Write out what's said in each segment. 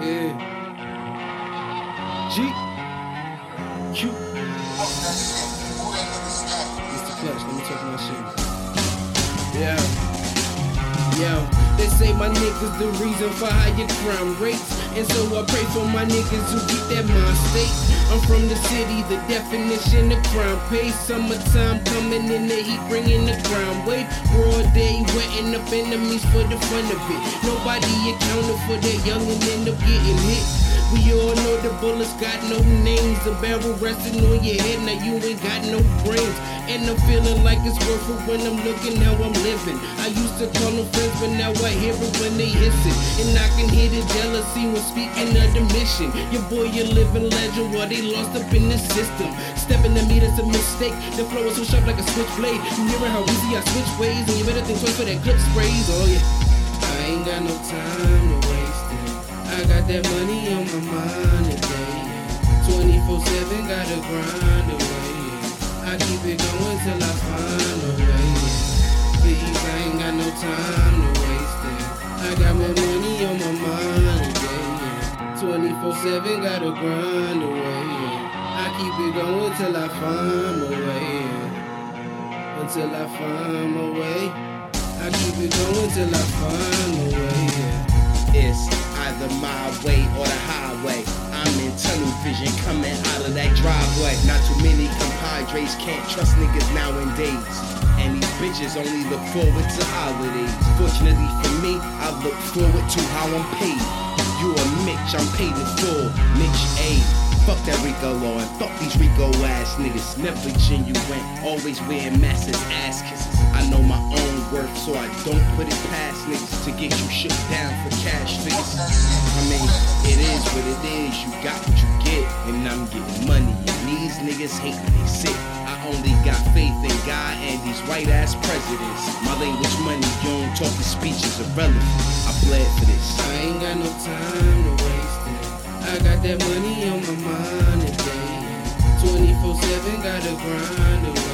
Yeah. G. Q. Mr. Clutch, let me talk my shit. Yeah. Yo, they say my niggas the reason for higher crime rates. And so I pray for my niggas who keep that mind state. I'm from the city, the definition of crime pace. Summertime coming in the heat, bringing the crime wave. Broad day, wetting up enemies for the fun of it. Nobody accounted for that young and end up getting hit. We all know the bullets got no names. The barrel resting on your head, now you ain't got no brains. And I'm feeling like it's worth it when I'm looking how I'm living. I used to call them friends, but now I hear it when they hiss it. And I can hear the jealousy when speaking of the mission. Your boy, you living legend, while they lost up in the system. Stepping to me, that's a mistake. The flow is so sharp like a switchblade. You hearing how easy I switch ways, and you better think twice for that clip sprays. Oh yeah, I ain't got no time to waste it. I got that money on my mind today. 24-7, gotta grind away. I keep it going till I find a way. Please, I ain't got no time to waste it. I got more money on my mind today. 24-7, gotta grind away. I keep it going till I find my way. Until I find my way. I keep it going till I find my way. It's either my way or the highway. I'm in tunnel vision coming out of that driveway. Not too many compadres can't trust niggas nowadays. And these bitches only look forward to holidays. Fortunately for me, I look forward to how I'm paid. You a Mitch, I'm paid in full. Mitch A. Fuck that Rico law and fuck these Rico ass niggas. Never genuine, always wearing massive ass kisses. I know my own worth, so I don't put it past niggas to get you shook down for cash figures. I mean, it is what it is, you got what you get, and I'm getting money. And these niggas hate me, they sick. I only got faith in God and these white ass presidents. My language money, you don't talk, the speech is irrelevant. I bled for this. I ain't got no time to waste it. I got that money on my mind today. 24-7, gotta grind away.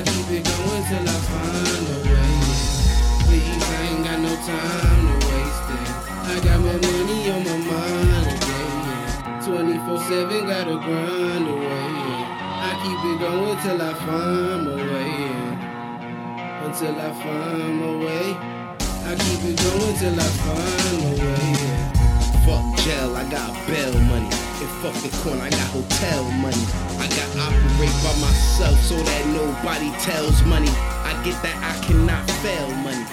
I keep it going till I find a way. Please, I ain't got no time to waste it. I got my money on my mind today. 24-7, gotta grind away. I keep it going till I find my way. Until I find my way. I keep it going till I find my way. Fuck jail, I got bail fuck the corner, I got hotel money. I got operate by myself so that nobody tells money. I get that I cannot fail money.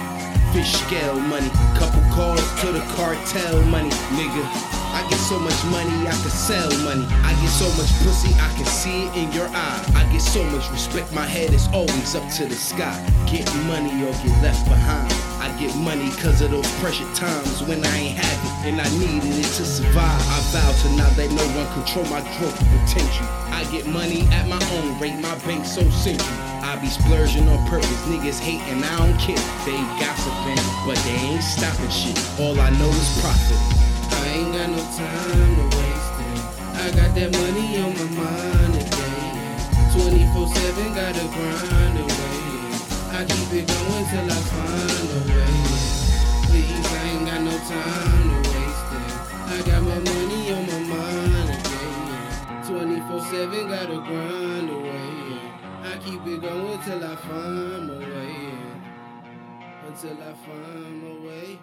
Fish scale money. Couple calls to the cartel money, nigga. I get so much money, I can sell money. I get so much pussy, I can see it in your eye. I get so much respect, my head is always up to the sky. Get money or get left behind. I get money cause of those pressure times when I ain't it and I needed it to survive. I vow to not let no one control my growth potential. I get money at my own rate, my bank so central. I be splurging on purpose, niggas hating, I don't care. They gossiping, but they ain't stopping shit. All I know is profit. I ain't got no time to waste it. I got that money on my mind today. 24-7, gotta grind away. I keep it going till I find a way. Please, I ain't got no time to waste it. I got my money on my mind today. 24-7, gotta grind away. I keep it going till I find my way. Until I find my way.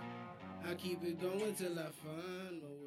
I keep it going till I find my way.